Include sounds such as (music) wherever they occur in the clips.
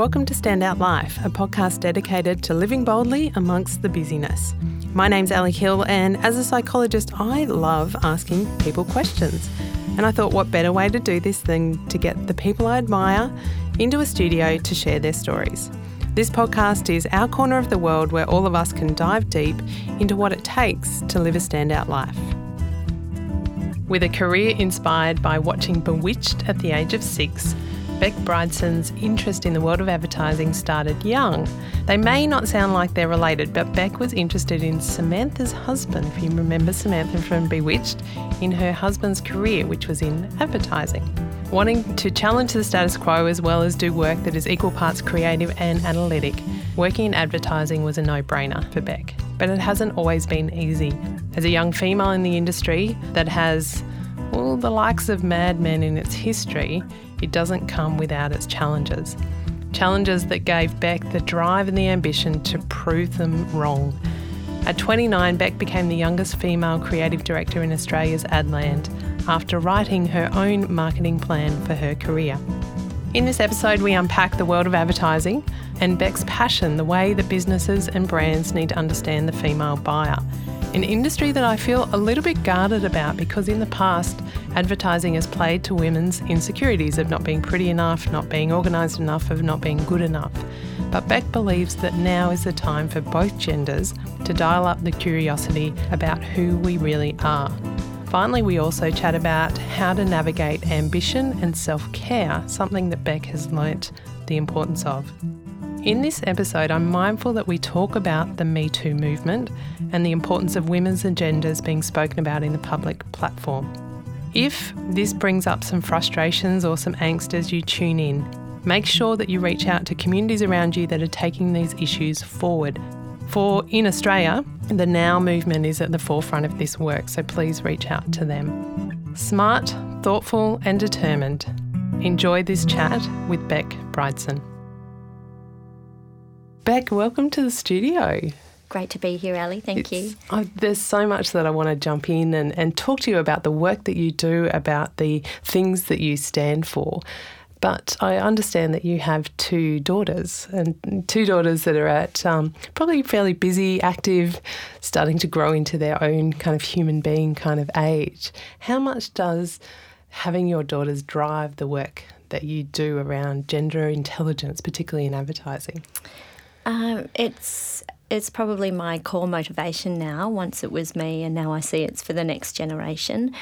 Welcome to Standout Life, a podcast dedicated to living boldly amongst the busyness. My name's Ali Hill, and as a psychologist, I love asking people questions. And I thought, what better way to do this than to get the people I admire into a studio to share their stories. This podcast is our corner of the world where all of us can dive deep into what it takes to live a standout life. With a career inspired by watching Bewitched at the age of six, Bec Brideson's interest in the world of advertising started young. They may not sound like they're related, but Bec was interested in Samantha's husband, if you remember Samantha from Bewitched, in her husband's career, which was in advertising. Wanting to challenge the status quo as well as do work that is equal parts creative and analytic, working in advertising was a no brainer for Bec. But it hasn't always been easy. As a young female in the industry that has all the likes of Mad Men in its history, it doesn't come without its challenges. Challenges that gave Bec the drive and the ambition to prove them wrong. At 29, Bec became the youngest female creative director in Australia's ad land after writing her own marketing plan for her career. In this episode, we unpack the world of advertising and Bec's passion, the way that businesses and brands need to understand the female buyer an industry that I feel a little bit guarded about because in the past, advertising has played to women's insecurities of not being pretty enough, not being organised enough, of not being good enough. But Bec believes that now is the time for both genders to dial up the curiosity about who we really are. Finally, we also chat about how to navigate ambition and self care, something that Bec has learnt the importance of. In this episode, I'm mindful that we talk about the Me Too movement and the importance of women's agendas being spoken about in the public platform. If this brings up some frustrations or some angst as you tune in, make sure that you reach out to communities around you that are taking these issues forward. For in Australia, the Now movement is at the forefront of this work, so please reach out to them. Smart, thoughtful, and determined. Enjoy this chat with Bec Brideson. Bec, welcome to the studio. Great to be here, Ali. Thank it's, you. Oh, there's so much that I want to jump in and, and talk to you about the work that you do, about the things that you stand for. But I understand that you have two daughters, and two daughters that are at um, probably fairly busy, active, starting to grow into their own kind of human being kind of age. How much does having your daughters drive the work that you do around gender intelligence, particularly in advertising? Um, it's it's probably my core motivation now. Once it was me, and now I see it's for the next generation.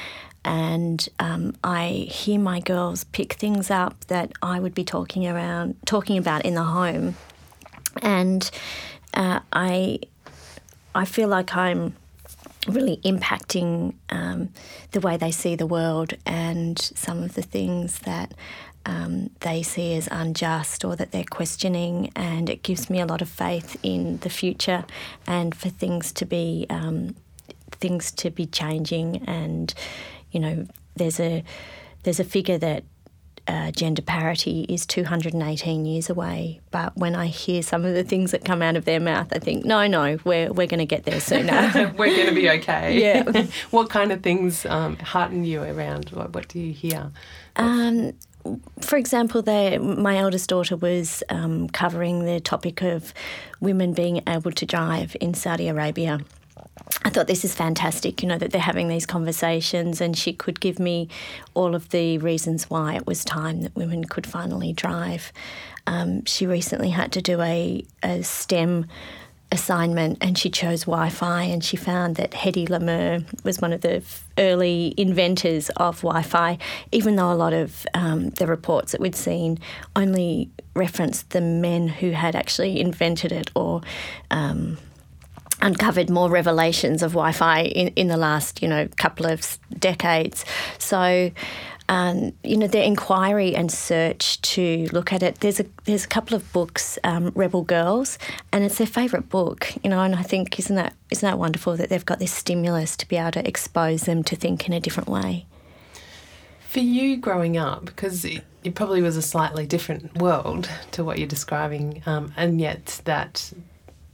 And um, I hear my girls pick things up that I would be talking around, talking about in the home, and uh, I I feel like I'm really impacting um, the way they see the world and some of the things that um, they see as unjust or that they're questioning, and it gives me a lot of faith in the future and for things to be um, things to be changing. And you know, there's a there's a figure that uh, gender parity is 218 years away. But when I hear some of the things that come out of their mouth, I think, no, no, we're, we're going to get there sooner. (laughs) we're going to be okay. Yeah. (laughs) what kind of things um, hearten you around? What, what do you hear? Um, for example, my eldest daughter was um, covering the topic of women being able to drive in Saudi Arabia. I thought this is fantastic, you know, that they're having these conversations, and she could give me all of the reasons why it was time that women could finally drive. Um, she recently had to do a, a STEM assignment and she chose Wi Fi and she found that Hedy Lamarr was one of the early inventors of Wi Fi, even though a lot of um, the reports that we'd seen only referenced the men who had actually invented it or. Um, uncovered more revelations of Wi-Fi in, in the last, you know, couple of decades. So um, you know, their inquiry and search to look at it. There's a there's a couple of books, um, Rebel Girls, and it's their favourite book. You know, and I think isn't that isn't that wonderful that they've got this stimulus to be able to expose them to think in a different way. For you growing up, because it, it probably was a slightly different world to what you're describing, um, and yet that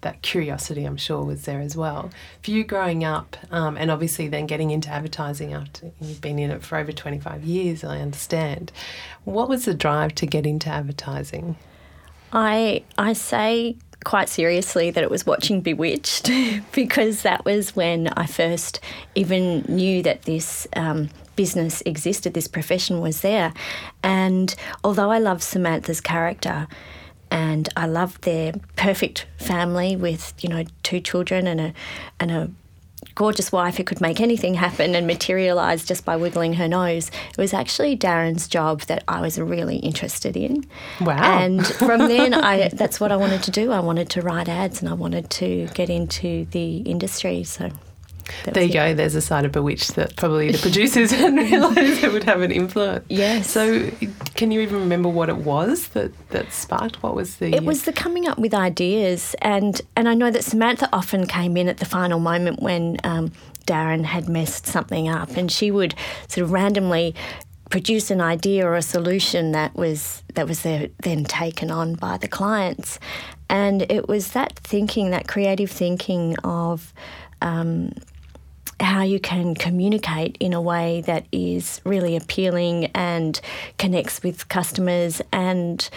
that curiosity, I'm sure, was there as well. For you growing up, um, and obviously then getting into advertising after you've been in it for over 25 years, I understand. What was the drive to get into advertising? I I say quite seriously that it was watching Bewitched (laughs) because that was when I first even knew that this um, business existed, this profession was there. And although I love Samantha's character, and I loved their perfect family with you know two children and a and a gorgeous wife who could make anything happen and materialise just by wiggling her nose. It was actually Darrin's job that I was really interested in. Wow. And from (laughs) then, I that's what I wanted to do. I wanted to write ads and I wanted to get into the industry. So there you go. There's a side of Bewitched that probably the producers (laughs) hadn't realised it would have an influence. Yes. So, can you even remember what it was that, that sparked? What was the? It was the coming up with ideas, and and I know that Samantha often came in at the final moment when um, Darrin had messed something up, and she would sort of randomly produce an idea or a solution that was that was then taken on by the clients, and it was that thinking, that creative thinking of. Um, how you can communicate in a way that is really appealing and connects with customers and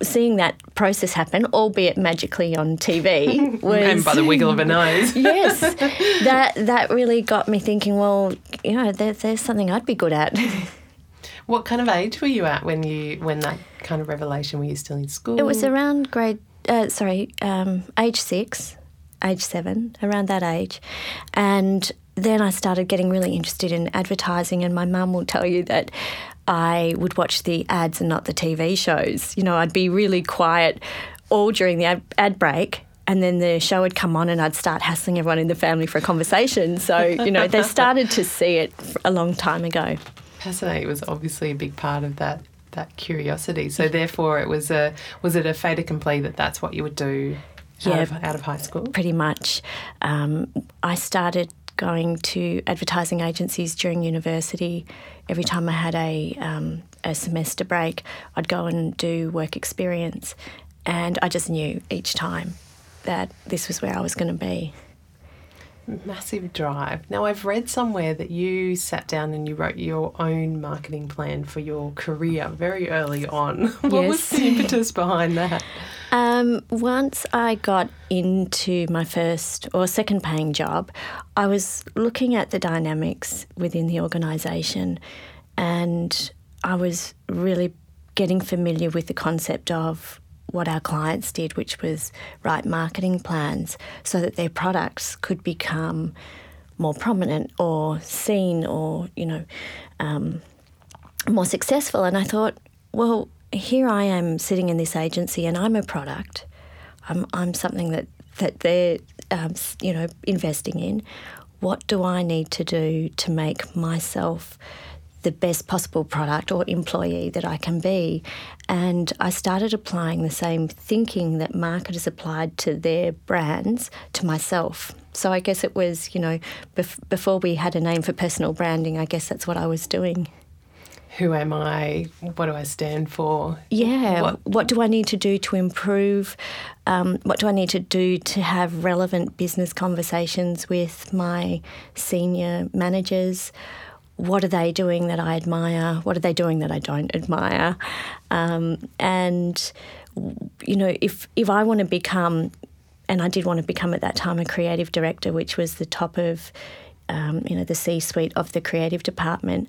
seeing that process happen, albeit magically on TV, (laughs) was and by the wiggle of a nose. (laughs) yes, (laughs) that that really got me thinking. Well, you know, there, there's something I'd be good at. what kind of age were you at when you when that kind of revelation? Were you still in school? It was around grade. Uh, sorry, um, age six age seven, around that age. And then I started getting really interested in advertising, and my mum will tell you that I would watch the ads and not the TV shows. You know, I'd be really quiet all during the ad, ad break and then the show would come on and I'd start hassling everyone in the family for a conversation. So, you know, they (laughs) started to see it a long time ago. Fascinating. It was obviously a big part of that that curiosity. So therefore it was a was it a fait accompli that that's what you would do yeah, out of, out of high school? Pretty much. Um, I started going to advertising agencies during university. Every time I had a, um, a semester break, I'd go and do work experience. And I just knew each time that this was where I was going to be. Massive drive. Now, I've read somewhere that you sat down and you wrote your own marketing plan for your career very early on. (laughs) what yes. was the impetus behind that? Um, once I got into my first or second paying job, I was looking at the dynamics within the organisation and I was really getting familiar with the concept of what our clients did, which was write marketing plans so that their products could become more prominent or seen or, you know, um, more successful. And I thought, well, here I am sitting in this agency and I'm a product. I'm, I'm something that, that they're, um, you know, investing in. What do I need to do to make myself the best possible product or employee that I can be? And I started applying the same thinking that marketers applied to their brands to myself. So I guess it was, you know, bef- before we had a name for personal branding, I guess that's what I was doing who am I? What do I stand for? Yeah. What, what do I need to do to improve? Um, what do I need to do to have relevant business conversations with my senior managers? What are they doing that I admire? What are they doing that I don't admire? Um, and you know, if if I want to become, and I did want to become at that time a creative director, which was the top of um, you know the C-suite of the creative department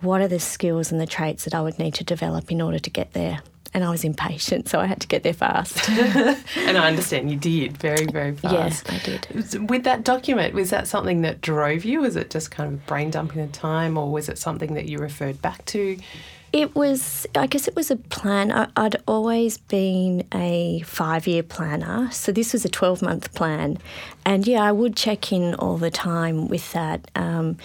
what are the skills and the traits that I would need to develop in order to get there? And I was impatient, so I had to get there fast. (laughs) and I understand you did very, very fast. Yes, I did. With that document, was that something that drove you? Was it just kind of brain dumping of time, or was it something that you referred back to? It was, I guess it was a plan. I, would always been a five year planner. So this was a 12 month plan. And yeah, I would check in all the time with that. Um,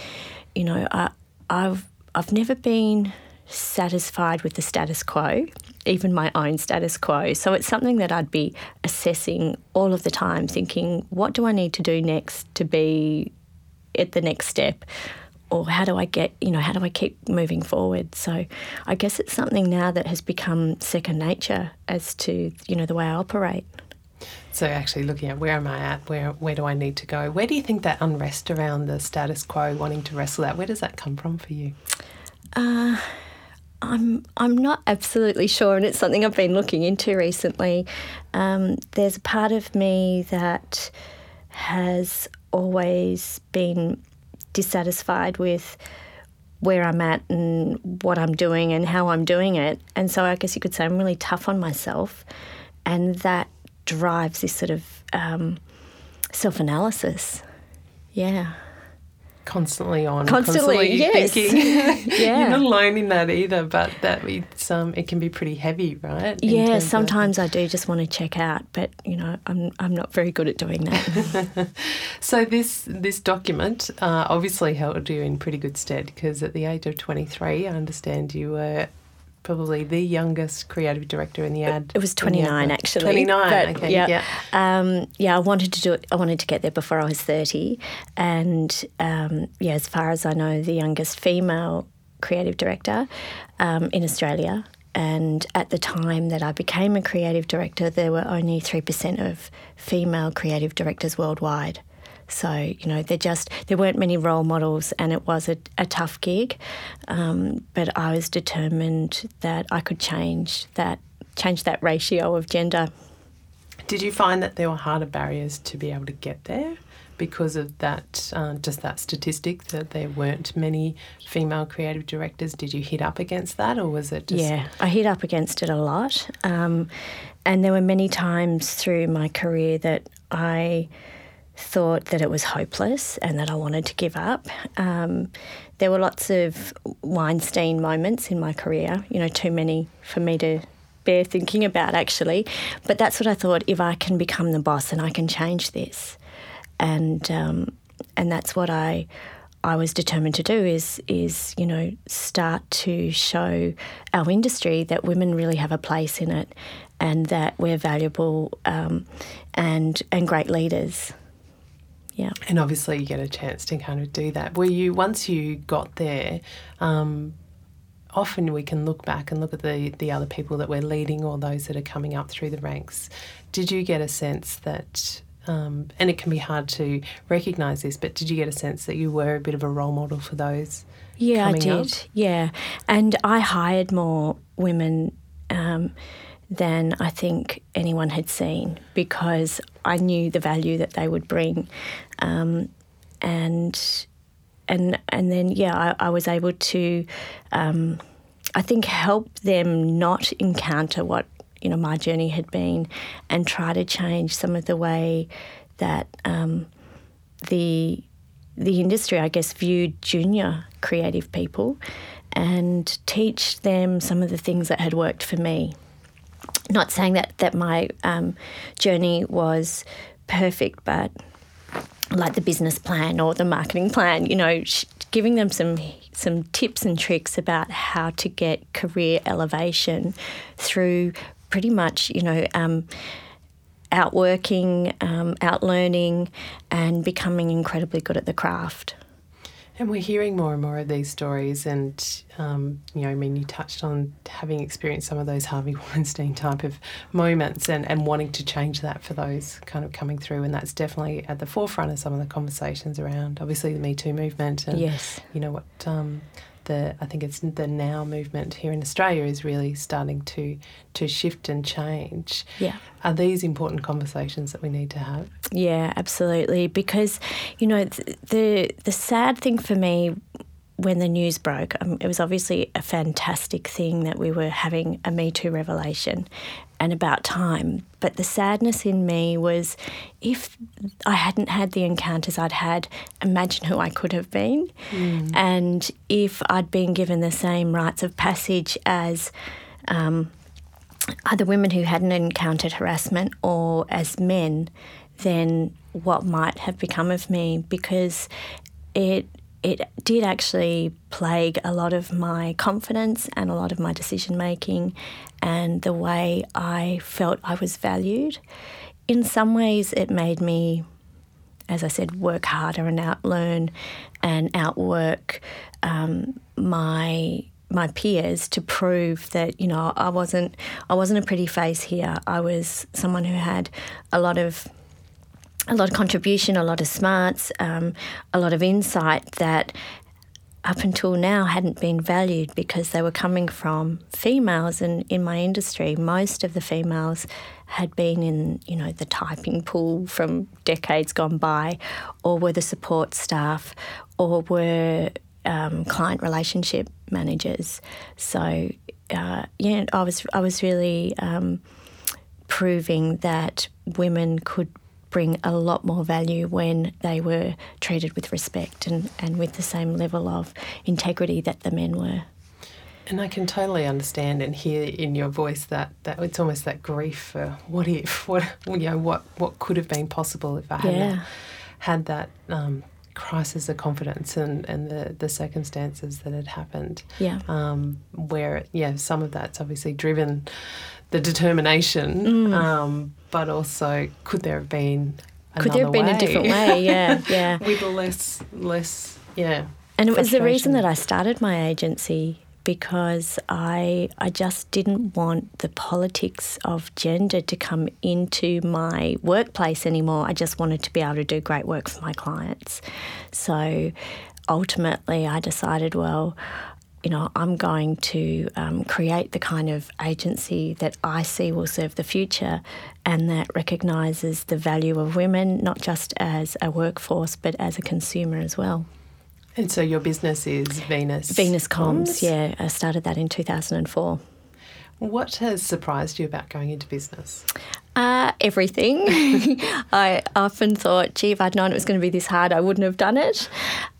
you know, I, I've I've never been satisfied with the status quo, even my own status quo. So it's something that I'd be assessing all of the time, thinking, what do I need to do next to be at the next step? Or how do I get, you know, how do I keep moving forward? So I guess it's something now that has become second nature as to, you know, the way I operate. So actually looking at where am I at, where where do I need to go? Where do you think that unrest around the status quo, wanting to wrestle that, where does that come from for you? Uh, I'm I'm not absolutely sure, and it's something I've been looking into recently. Um, there's a part of me that has always been dissatisfied with where I'm at and what I'm doing and how I'm doing it, and so I guess you could say I'm really tough on myself, and that drives this sort of um, self analysis. Yeah constantly on, constantly, constantly yes. thinking. (laughs) (laughs) yeah. You're not alone in that either, but that it's um, it can be pretty heavy, right? Yeah, terms of- sometimes I do just want to check out, but you know, I'm I'm not very good at doing that. (laughs) So this this document uh, obviously held you in pretty good stead because at the age of 23, I understand you were probably the youngest creative director in the ad. It was in the ad 29 actually. 29. but okay. Yeah. Yeah. Um, yeah, I wanted to do it. I wanted to get there before I was 30. And um, yeah, as far as I know, the youngest female creative director um, in Australia. And at the time that I became a creative director, there were only 3% of female creative directors worldwide. So, you know, there just there weren't many role models and it was a, a tough gig. Um, but I was determined that I could change that change that ratio of gender. Did you find that there were harder barriers to be able to get there because of that, uh, just that statistic that there weren't many female creative directors? Did you hit up against that, or was it just Yeah, I hit up against it a lot. Um, and there were many times through my career that I thought that it was hopeless and that I wanted to give up. Um, there were lots of Weinstein moments in my career, you know, too many for me to bear thinking about actually. But that's what I thought if I can become the boss and I can change this. And um, and that's what I I was determined to do is is you know start to show our industry that women really have a place in it, and that we're valuable um, and and great leaders. Yeah. And obviously, you get a chance to kind of do that. Were you once you got there? Um, often we can look back and look at the the other people that we're leading or those that are coming up through the ranks. Did you get a sense that? Um, and it can be hard to recognise this, but did you get a sense that you were a bit of a role model for those? Yeah, I did. up? Yeah, and I hired more women um, than I think anyone had seen because I knew the value that they would bring, um, and and and then yeah, I, I was able to, um, I think, help them not encounter what you know my journey had been, and try to change some of the way that um, the the industry, I guess, viewed junior creative people and teach them some of the things that had worked for me. Not saying that, that my um, journey was perfect, but like the business plan or the marketing plan, you know, giving them some some tips and tricks about how to get career elevation through pretty much, you know, um, outworking, um, outlearning, and becoming incredibly good at the craft. And we're hearing more and more of these stories, and um, you know, I mean, you touched on having experienced some of those Harvey (laughs) Weinstein type of moments, and, and wanting to change that for those kind of coming through, and that's definitely at the forefront of some of the conversations around, obviously, the Me Too movement, and Yes. you know what um, the I think it's the Now movement here in Australia is really starting to to shift and change. Yeah. Are these important conversations that we need to have? Yeah, absolutely. Because, you know, th- the the sad thing for me when the news broke, um, it was obviously a fantastic thing that we were having a Me Too revelation and about time. But the sadness in me was if I hadn't had the encounters I'd had, imagine who I could have been. And if I'd been given the same rites of passage as um, other women who hadn't encountered harassment or as men, then what might have become of me because it it did actually plague a lot of my confidence and a lot of my decision making and the way I felt I was valued. In some ways, it made me, as I said, work harder and outlearn and outwork um, my my peers to prove that you know I wasn't I wasn't a pretty face here. I was someone who had a lot of a lot of contribution, a lot of smarts, um, a lot of insight that up until now hadn't been valued because they were coming from females. And in my industry most of the females had been in you know the typing pool from decades gone by or were the support staff or were um, client relationship managers. So uh, yeah I was I was really um, proving that women could bring a lot more value when they were treated with respect and, and with the same level of integrity that the men were. And I can totally understand and hear in your voice that, that it's almost that grief for what if, (laughs) what you know, what what could have been possible if I had Yeah. had that um, crisis of confidence and, and the, the circumstances that had happened. Yeah. Um, where yeah, some of that's obviously driven the determination, um, but also could there have been Could there have been a different way? Yeah, (laughs) yeah. with a less less yeah. And it was the reason that I started my agency because I I just didn't want the politics of gender to come into my workplace anymore. I just wanted to be able to do great work for my clients. So ultimately, I decided, well, you know, I'm going to um, create the kind of agency that I see will serve the future and that recognises the value of women, not just as a workforce, but as a consumer as well. And so your business is Venus. Venus Comms, yeah, I started that in 2004. What has surprised you about going into business? Uh, everything. (laughs) I often thought, gee, if I'd known it was going to be this hard, I wouldn't have done it.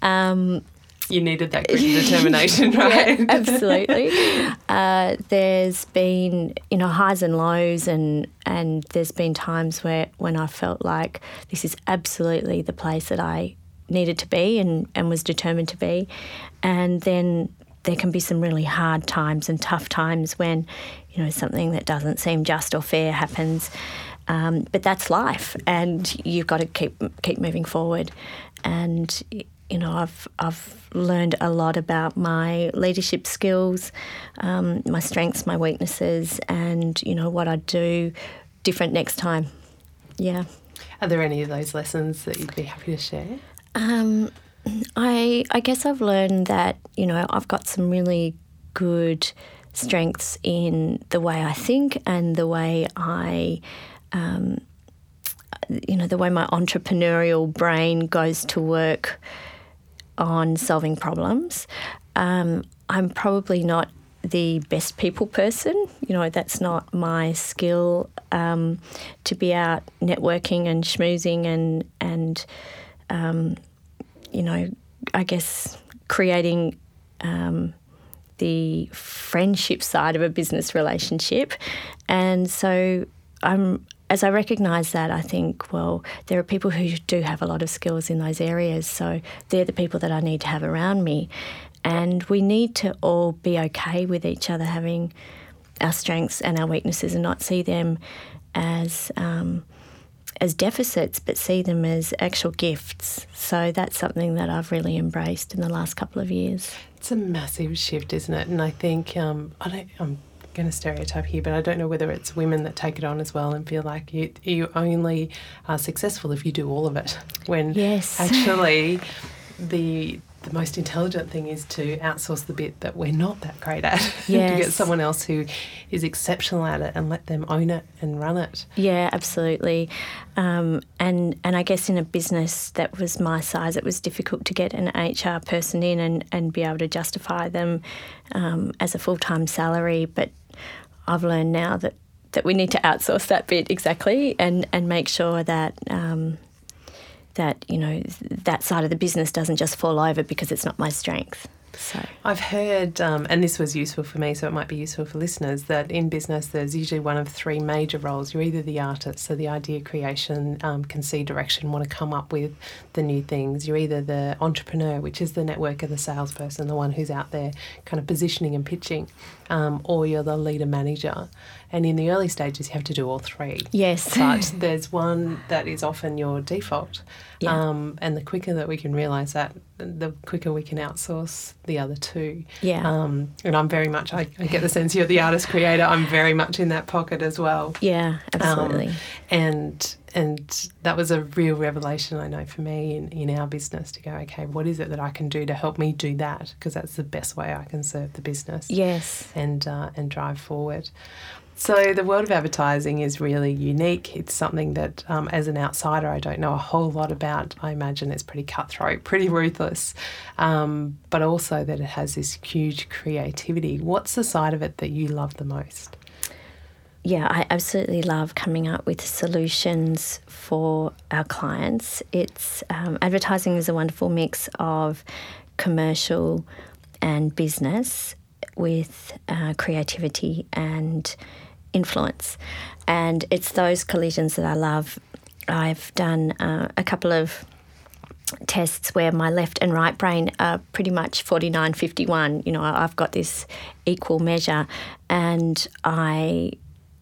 Um, You needed that grit and determination, (laughs) right? Yeah, (laughs) absolutely. Uh, there's been, you know, highs and lows, and and there's been times where when I felt like this is absolutely the place that I needed to be and, and was determined to be, and then there can be some really hard times and tough times when, you know, something that doesn't seem just or fair happens. Um, but that's life, and you've got to keep keep moving forward. And you know, I've I've learned a lot about my leadership skills, um, my strengths, my weaknesses, and you know what I'd do different next time. Yeah. Are there any of those lessons that you'd be happy to share? Um, I I guess I've learned that you know I've got some really good strengths in the way I think and the way I. Um, you know the way my entrepreneurial brain goes to work on solving problems. Um, I'm probably not the best people person. You know, that's not my skill um, to be out networking and schmoozing and and um, you know, I guess creating um, the friendship side of a business relationship. And so I'm as I recognise that, I think, well, there are people who do have a lot of skills in those areas. So they're the people that I need to have around me. And we need to all be okay with each other having our strengths and our weaknesses and not see them as. Um, as deficits, but see them as actual gifts. So that's something that I've really embraced in the last couple of years. It's a massive shift, isn't it? And I think um, I don't. I'm going to stereotype here, but I don't know whether it's women that take it on as well and feel like you you only are successful if you do all of it. When Yes. actually (laughs) the the most intelligent thing is to outsource the bit that we're not that great at. (laughs) to get someone else who is exceptional at it and let them own it and run it. Yeah, absolutely. Um, and and I guess in a business that was my size, it was difficult to get an HR person in and, and be able to justify them um, as a full time salary. But I've learned now that, that we need to outsource that bit exactly and, and make sure that um, that you know that side of the business doesn't just fall over because it's not my strength. So I've heard, um, and this was useful for me, so it might be useful for listeners, that in business there's usually one of three major roles. You're either the artist, so the idea creation, um, can see direction, want to come up with the new things. You're either the entrepreneur, which is the networker, the salesperson, the one who's out there kind of positioning and pitching, um, or you're the leader manager. And in the early stages, you have to do all three. yes, (laughs) But there's one that is often your default. Yeah. Um, and the quicker that we can realise that, the quicker we can outsource the other two. Yeah. Um, and I'm very much, I, I, get the sense you're the artist creator. I'm very much in that pocket as well. Yeah, absolutely. Um, and and that was a real revelation, I know, for me in, in our business to go, okay, what is it that I can do to help me do that? Because that's the best way I can serve the business. Yes. And, uh, and drive forward. So the world of advertising is really unique. It's something that, um, as an outsider, I don't know a whole lot about. I imagine it's pretty cutthroat, pretty ruthless, um, but also that it has this huge creativity. What's the side of it that you love the most? Yeah, I absolutely love coming up with solutions for our clients. It's um, advertising is a wonderful mix of commercial and business with uh, creativity and influence. And it's those collisions that I love. I've done uh, a couple of tests where my left and right brain are pretty much 49 51 you know i've got this equal measure and i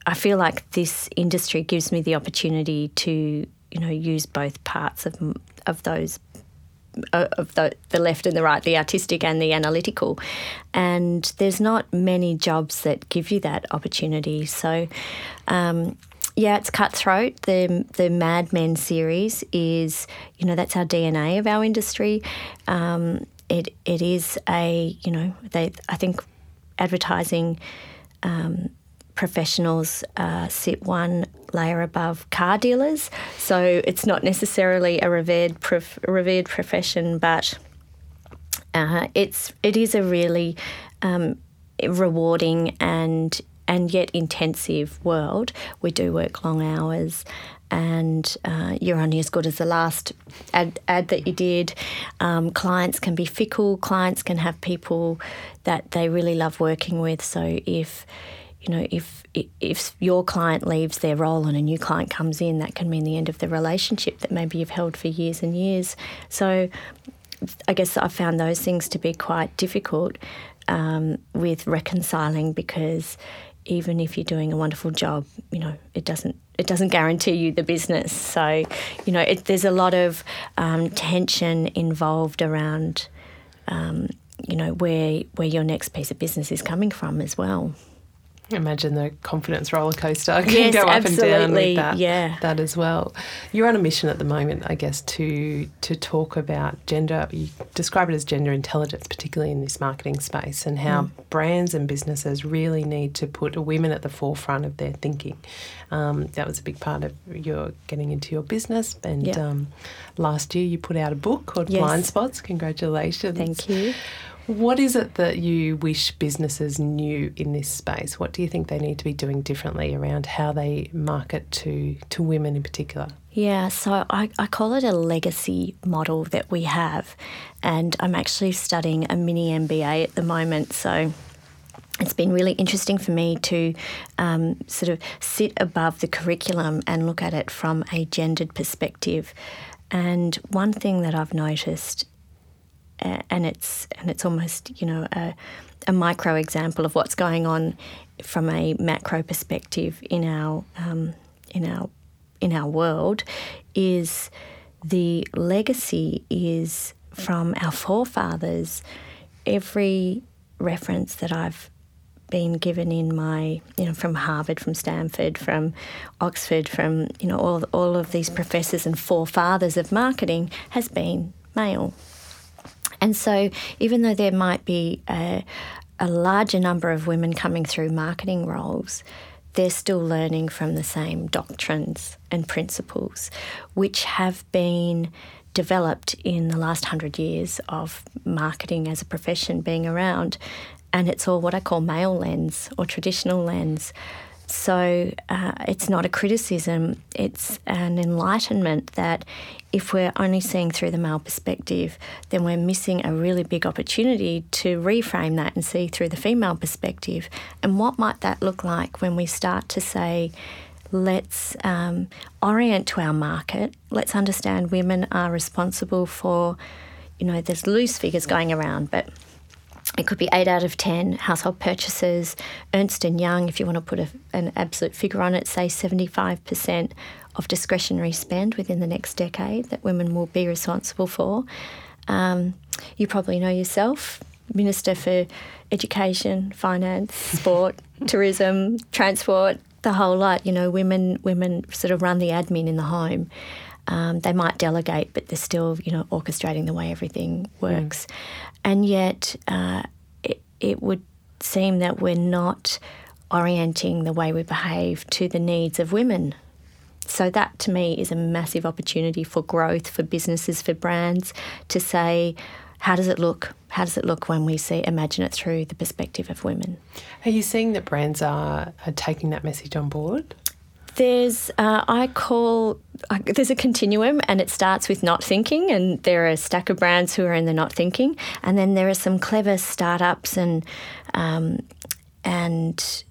i feel like this industry gives me the opportunity to you know use both parts of of those of the, the left and the right, the artistic and the analytical. And there's not many jobs that give you that opportunity. So, um, yeah, it's cutthroat. The the Mad Men series is, you know, that's our DNA of our industry. Um, it it is a, you know, they I think advertising um, professionals uh, sit one layer above car dealers. So it's not necessarily a revered prof- revered profession, but uh, it's it is a really um, rewarding and and yet intensive world. We do work long hours, and uh, you're only as good as the last ad, ad that you did. Um, clients can be fickle. Clients can have people that they really love working with. So if you know, if if your client leaves their role and a new client comes in, that can mean the end of the relationship that maybe you've held for years and years. So, I guess I found those things to be quite difficult um, with reconciling because even if you're doing a wonderful job, you know, it doesn't it doesn't guarantee you the business. So, you know, it, there's a lot of um, tension involved around, um, you know, where where your next piece of business is coming from as well. Imagine the confidence roller coaster can yes, go up absolutely. and down with that, yeah. that as well. You're on a mission at the moment, I guess, to to talk about gender. You describe it as gender intelligence, particularly in this marketing space, and how mm. brands and businesses really need to put women at the forefront of their thinking. Um, that was a big part of your getting into your business. And yeah. um, last year, you put out a book called yes. Blind Spots. Congratulations! Thank you. What is it that you wish businesses knew in this space? What do you think they need to be doing differently around how they market to, to women in particular? Yeah, so I, I call it a legacy model that we have. And I'm actually studying a mini MBA at the moment. So it's been really interesting for me to um, sort of sit above the curriculum and look at it from a gendered perspective. And one thing that I've noticed and it's and it's almost you know a, a micro example of what's going on from a macro perspective in our um, in our in our world is the legacy is from our forefathers. Every reference that I've been given in my, you know, from Harvard, from Stanford, from Oxford, from, you know, all, all of these professors and forefathers of marketing has been male. And so, even though there might be a, a larger number of women coming through marketing roles, they're still learning from the same doctrines and principles, which have been developed in the last hundred years of marketing as a profession being around. And it's all what I call male lens or traditional lens. So uh, it's not a criticism, it's an enlightenment that if we're only seeing through the male perspective, then we're missing a really big opportunity to reframe that and see through the female perspective. And what might that look like when we start to say, let's um, orient to our market, let's understand women are responsible for, you know, there's loose figures going around, but it could be eight out of ten household purchases. Ernst and Young, if you want to put a, an absolute figure on it, say seventy-five percent of discretionary spend within the next decade that women will be responsible for. Um, you probably know yourself, Minister for Education, Finance, (laughs) Sport, Tourism, Transport, the whole lot. You know, women women sort of run the admin in the home. Um, they might delegate, but they're still, you know, orchestrating the way everything works. Mm. And yet, uh, it, it would seem that we're not orienting the way we behave to the needs of women. So, that to me is a massive opportunity for growth, for businesses, for brands to say, how does it look? How does it look when we see imagine it through the perspective of women? Are you seeing that brands are, are taking that message on board? There's, uh, I call, uh, there's a continuum and it starts with not thinking, and there are a stack of brands who are in the not thinking, and then there are some clever startups and, um, and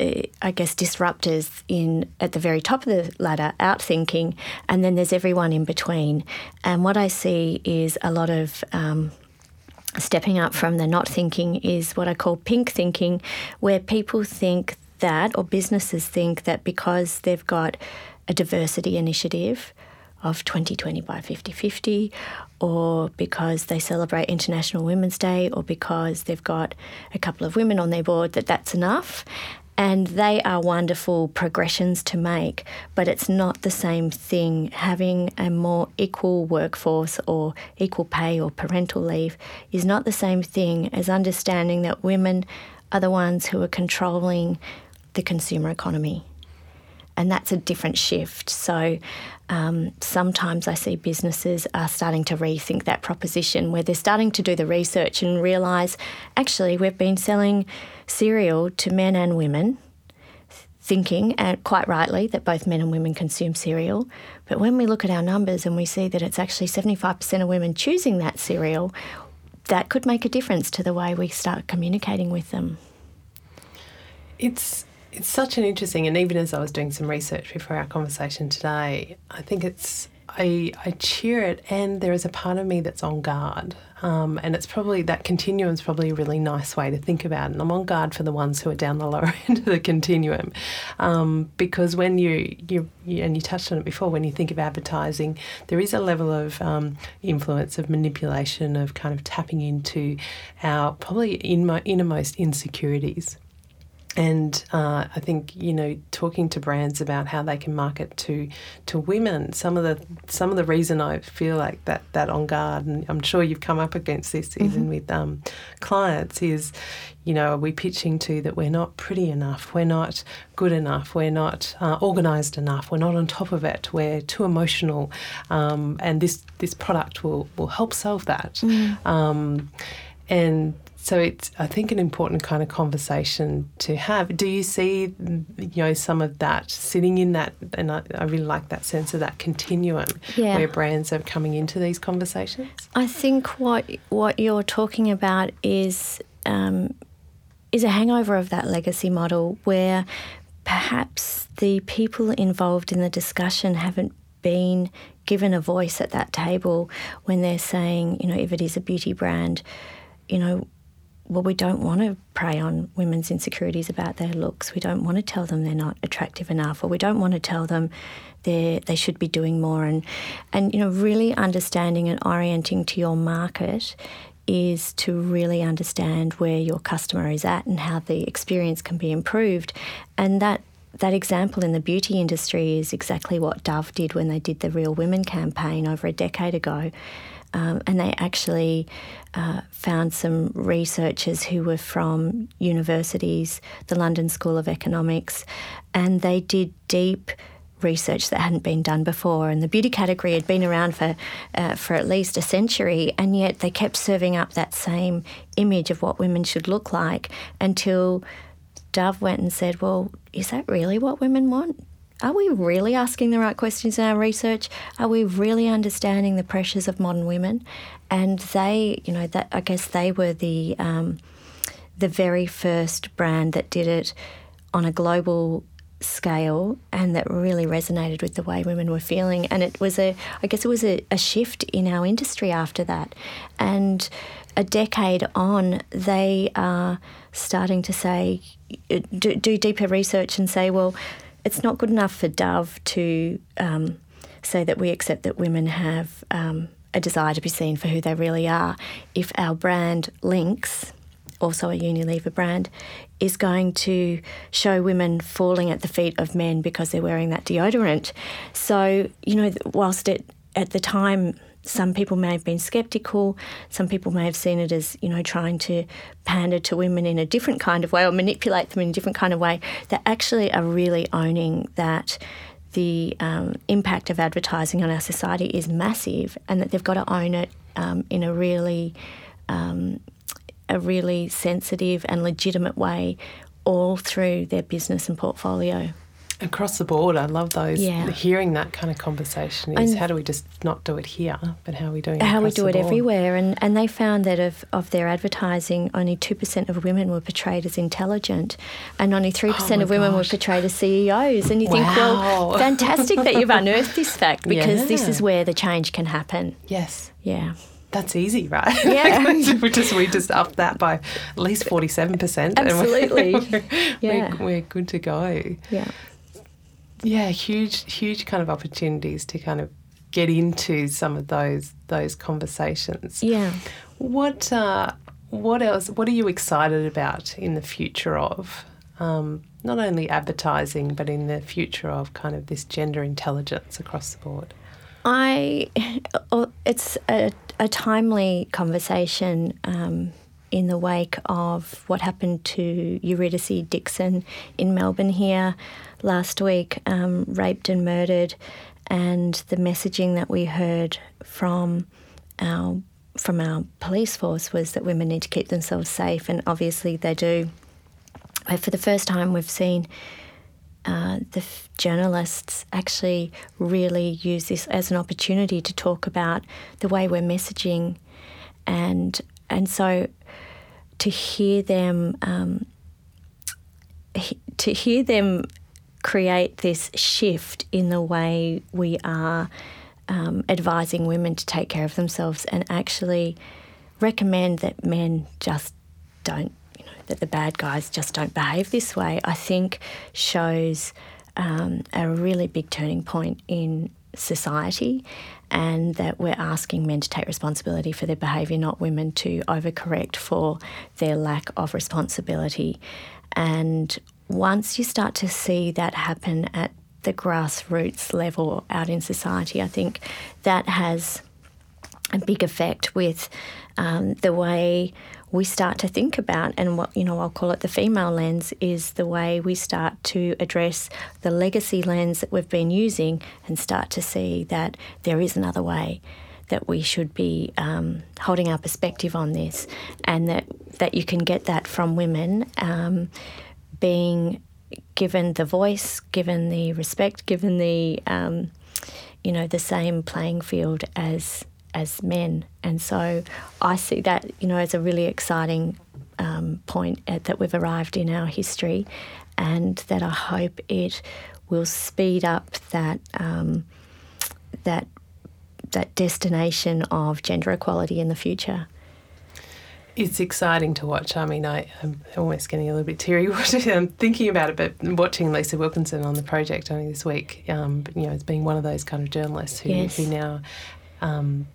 uh, I guess disruptors in at the very top of the ladder, out thinking, and then there's everyone in between. And what I see is a lot of um, stepping up from the not thinking is what I call pink thinking, where people think that, or businesses think that because they've got a diversity initiative of 2020 by 50 50, or because they celebrate International Women's Day, or because they've got a couple of women on their board, that that's enough. And they are wonderful progressions to make, but it's not the same thing. Having a more equal workforce or equal pay or parental leave is not the same thing as understanding that women are the ones who are controlling the consumer economy. And that's a different shift. So um, sometimes I see businesses are starting to rethink that proposition where they're starting to do the research and realise actually we've been selling cereal to men and women, thinking, and quite rightly, that both men and women consume cereal. But when we look at our numbers and we see that it's actually 75% of women choosing that cereal, that could make a difference to the way we start communicating with them. It's it's such an interesting, and even as I was doing some research before our conversation today, I think it's I, I cheer it, and there is a part of me that's on guard. Um, and it's probably that continuum is probably a really nice way to think about it. And I'm on guard for the ones who are down the (laughs) lower end of the continuum, um, because when you, you, you and you touched on it before, when you think of advertising, there is a level of um, influence, of manipulation, of kind of tapping into our probably in mo innermost insecurities. And uh, I think you know talking to brands about how they can market to to women. Some of the some of the reason I feel like that that on guard, and I'm sure you've come up against this mm-hmm. even with um, clients, is you know are we pitching to that we're not pretty enough, we're not good enough, we're not uh, organised enough, we're not on top of it, we're too emotional, um, and this this product will will help solve that. Mm. Um, and so it's, I think, an important kind of conversation to have. Do you see, you know, some of that sitting in that, and I, I really like that sense of that continuum yeah. where brands are coming into these conversations? I think what what you're talking about is um, is a hangover of that legacy model where perhaps the people involved in the discussion haven't been given a voice at that table when they're saying, you know, if it is a beauty brand, you know, well, we don't want to prey on women's insecurities about their looks. We don't want to tell them they're not attractive enough, or we don't want to tell them they they should be doing more. And and you know, really understanding and orienting to your market is to really understand where your customer is at and how the experience can be improved. And that that example in the beauty industry is exactly what Dove did when they did the Real Women campaign over a decade ago. Um, and they actually uh, found some researchers who were from universities, the London School of Economics, and they did deep research that hadn't been done before. And the beauty category had been around for uh, for at least a century, and yet they kept serving up that same image of what women should look like until Dove went and said, "Well, is that really what women want? Are we really asking the right questions in our research? Are we really understanding the pressures of modern women? And they, you know, that I guess they were the um, the very first brand that did it on a global scale and that really resonated with the way women were feeling and it was a i guess it was a, a shift in our industry after that and a decade on they are starting to say do, do deeper research and say well it's not good enough for Dove to um, say that we accept that women have um, a desire to be seen for who they really are. If our brand Lynx, also a Unilever brand, is going to show women falling at the feet of men because they're wearing that deodorant. So, you know, whilst it at the time some people may have been skeptical, some people may have seen it as, you know, trying to pander to women in a different kind of way or manipulate them in a different kind of way, they actually are really owning that the um, impact of advertising on our society is massive and that they've got to own it um, in a really um, a really sensitive and legitimate way all through their business and portfolio. Across the board, I love those. Yeah. Hearing that kind of conversation is And- how do we just not do it here, but how are we doing it how we do it everywhere. And, and they found that of, of their advertising, only 2% of women were portrayed as intelligent, and only 3% Oh of women were portrayed as CEOs. And you think, well, (laughs) fantastic that you've unearthed this fact because this is where the change can happen. Yes. Yeah. That's easy, right? (laughs) Yeah. we just we just upped that by at least forty seven percent. (laughs) Absolutely. we're, Yeah. we're good to go. Yeah. Yeah, huge, huge kind of opportunities to kind of get into some of those those conversations. Yeah. What uh, what else? What are you excited about in the future of um, not only advertising, but in the future of kind of this gender intelligence across the board? I, (laughs) it's a, a timely conversation um, in the wake of what happened to Eurydice Dixon in Melbourne here last week, um, raped and murdered, and the messaging that we heard from our from our police force was that women need to keep themselves safe, and obviously they do. But for the first time, we've seen uh, the f- journalists actually really use this as an opportunity to talk about the way we're messaging, and and so to hear them um, he- to hear them create this shift in the way we are um, advising women to take care of themselves and actually recommend that men just don't, you know, that the bad guys just don't behave this way, I think shows um, a really big turning point in society and that we're asking men to take responsibility for their behaviour, not women to overcorrect for their lack of responsibility. And once you start to see that happen at the grassroots level out in society, I think that has a big effect with um, the way we start to think about and what you know I'll call it the female lens is the way we start to address the legacy lens that we've been using and start to see that there is another way that we should be um, holding our perspective on this and that that you can get that from women um, being given the voice given the respect given the um, you know the same playing field as as men and so I see that you know as a really exciting um, point at, that we've arrived in our history and that I hope it will speed up that um, that that destination of gender equality in the future. It's exciting to watch. I mean, I, I'm almost getting a little bit teary (laughs) watching, I'm thinking about it, but watching Lisa Wilkinson on the project only this week, um, you know, as being one of those kind of journalists who, Yes. who now, um,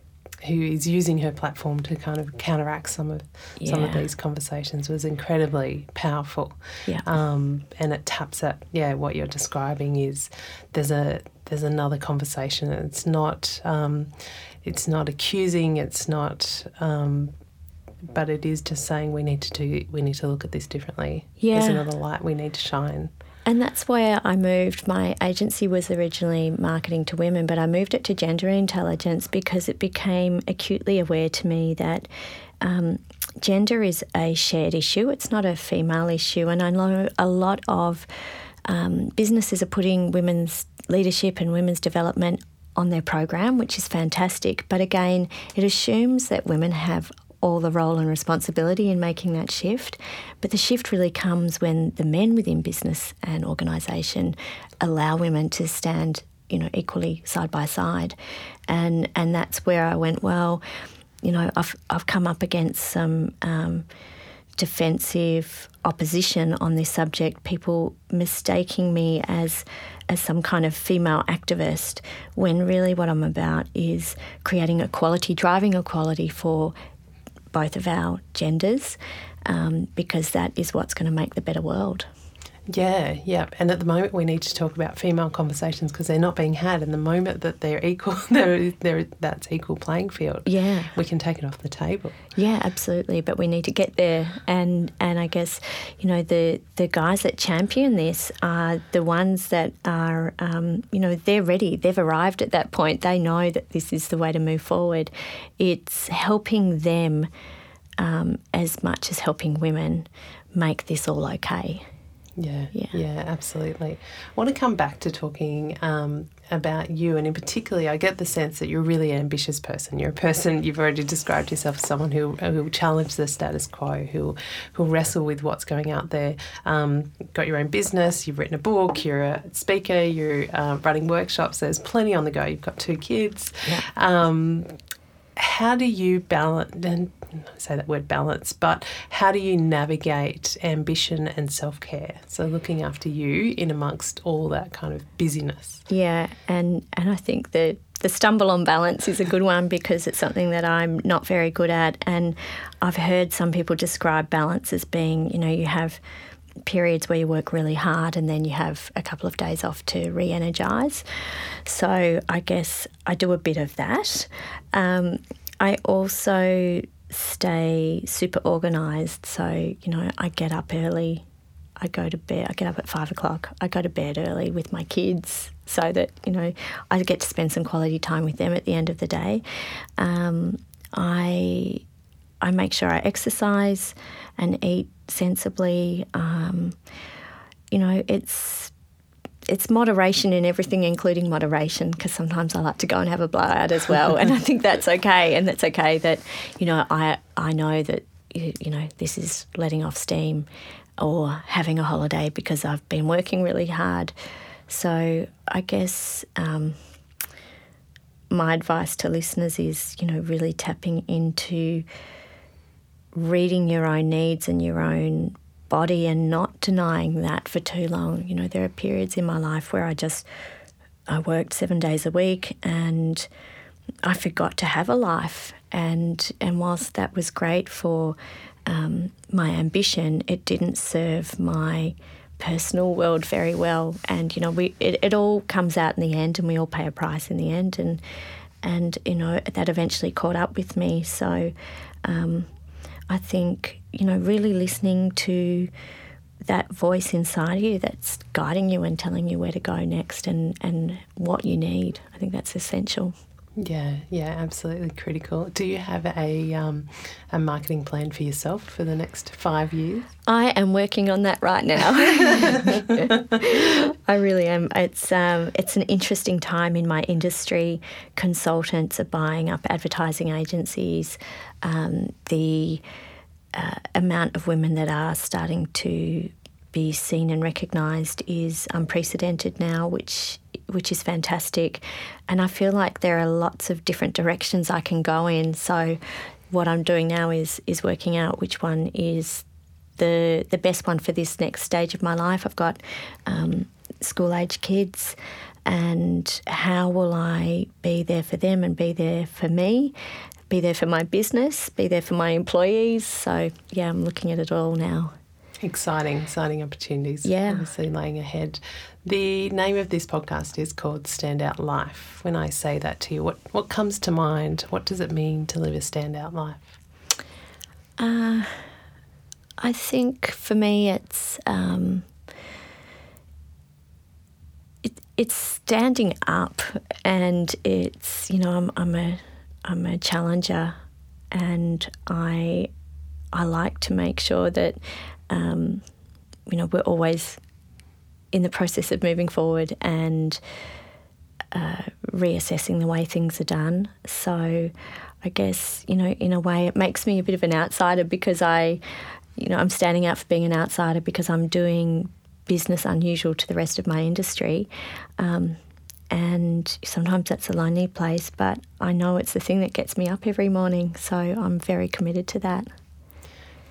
who is using her platform to kind of counteract some of some of these conversations was incredibly powerful. Yeah. Um, and it taps at yeah what you're describing is there's a there's another conversation. It's not um, it's not accusing. It's not. Um, but it is just saying we need to do we need to look at this differently. Yeah. There's another light we need to shine. And that's where I moved. My agency was originally marketing to women, but I moved it to gender intelligence because it became acutely aware to me that um, gender is a shared issue. It's not a female issue. And I know a lot of um, businesses are putting women's leadership and women's development on their program, which is fantastic. But again, it assumes that women have all the role and responsibility in making that shift. But the shift really comes when the men within business and organisation allow women to stand, you know, equally side by side. And and that's where I went, well, you know, I've I've come up against some um, defensive opposition on this subject, people mistaking me as as some kind of female activist, when really what I'm about is creating equality, driving equality for both of our genders, um, because that is what's going to make the better world. Yeah, yeah. And at the moment, we need to talk about female conversations because they're not being had. And the moment that they're equal, (laughs) they're, they're, that's equal playing field. Yeah, we can take it off the table. Yeah, absolutely. But we need to get there. And and I guess you know the the guys that champion this are the ones that are um, you know they're ready. They've arrived at that point. They know that this is the way to move forward. It's helping them um, as much as helping women make this all okay. Yeah, yeah, yeah, absolutely. I want to come back to talking um, about you, and in particular, I get the sense that you're a really ambitious person. You're a person you've already described yourself as someone who who will challenge the status quo, who who wrestle with what's going out there. Um, got your own business. You've written a book. You're a speaker. You're uh, running workshops. There's plenty on the go. You've got two kids. Yeah. Um, how do you balance and say that word balance, but how do you navigate ambition and self care? So looking after you in amongst all that kind of busyness. Yeah, and and I think that the stumble on balance is a good one because it's something that I'm not very good at, and I've heard some people describe balance as being, you know, you have periods where you work really hard and then you have a couple of days off to re energize. So I guess I do a bit of that. Um, I also stay super organized. So, you know, I get up early. I go to bed. I get up at five o'clock. I go to bed early with my kids so that, you know, I get to spend some quality time with them at the end of the day. Um, I, I make sure I exercise and eat sensibly. Um, you know, it's it's moderation in everything, including moderation, because sometimes I like to go and have a blowout as well, and I (laughs) think that's okay, and that's okay that you know I I know that you, you know this is letting off steam, or having a holiday because I've been working really hard. So I guess um, my advice to listeners is you know really tapping into reading your own needs and your own body and not denying that for too long. You know, there are periods in my life where I just I worked seven days a week and I forgot to have a life. And and whilst that was great for um, my ambition, it didn't serve my personal world very well. And you know, we it, it all comes out in the end, and we all pay a price in the end. And and you know that eventually caught up with me. So um, I think, you know, really listening to that voice inside you that's guiding you and telling you where to go next and, and what you need. I think that's essential. Yeah, yeah, absolutely critical. Do you have a um, a marketing plan for yourself for the next five years? I am working on that right now. (laughs) I really am. It's um, it's an interesting time in my industry. Consultants are buying up advertising agencies. Um, the uh, amount of women that are starting to be seen and recognised is unprecedented now, which which is fantastic. And I feel like there are lots of different directions I can go in. So what I'm doing now is is working out which one is the the best one for this next stage of my life. I've got um, school age kids, and how will I be there for them and be there for me? Be there for my business, be there for my employees. So, yeah, I'm looking at it all now. Exciting, exciting opportunities. Yeah. Obviously laying ahead. The name of this podcast is called Standout Life. When I say that to you, what, what comes to mind? What does it mean to live a standout life? Uh, I think for me it's um, it, it's standing up and it's you know I'm, I'm a I'm a challenger and I I like to make sure that um, you know, we're always in the process of moving forward and uh, reassessing the way things are done. So I guess, you know, in a way, it makes me a bit of an outsider because I, you know, I'm standing out for being an outsider because I'm doing business unusual to the rest of my industry. Um, and sometimes that's a lonely place, but I know it's the thing that gets me up every morning. So I'm very committed to that.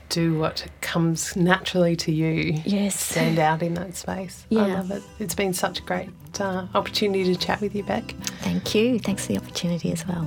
Do what comes naturally to you. Yes. Stand out in that space. Yeah. I love it. It's been such a great uh, opportunity to chat with you, Bec. Thank you. Thanks for the opportunity as well.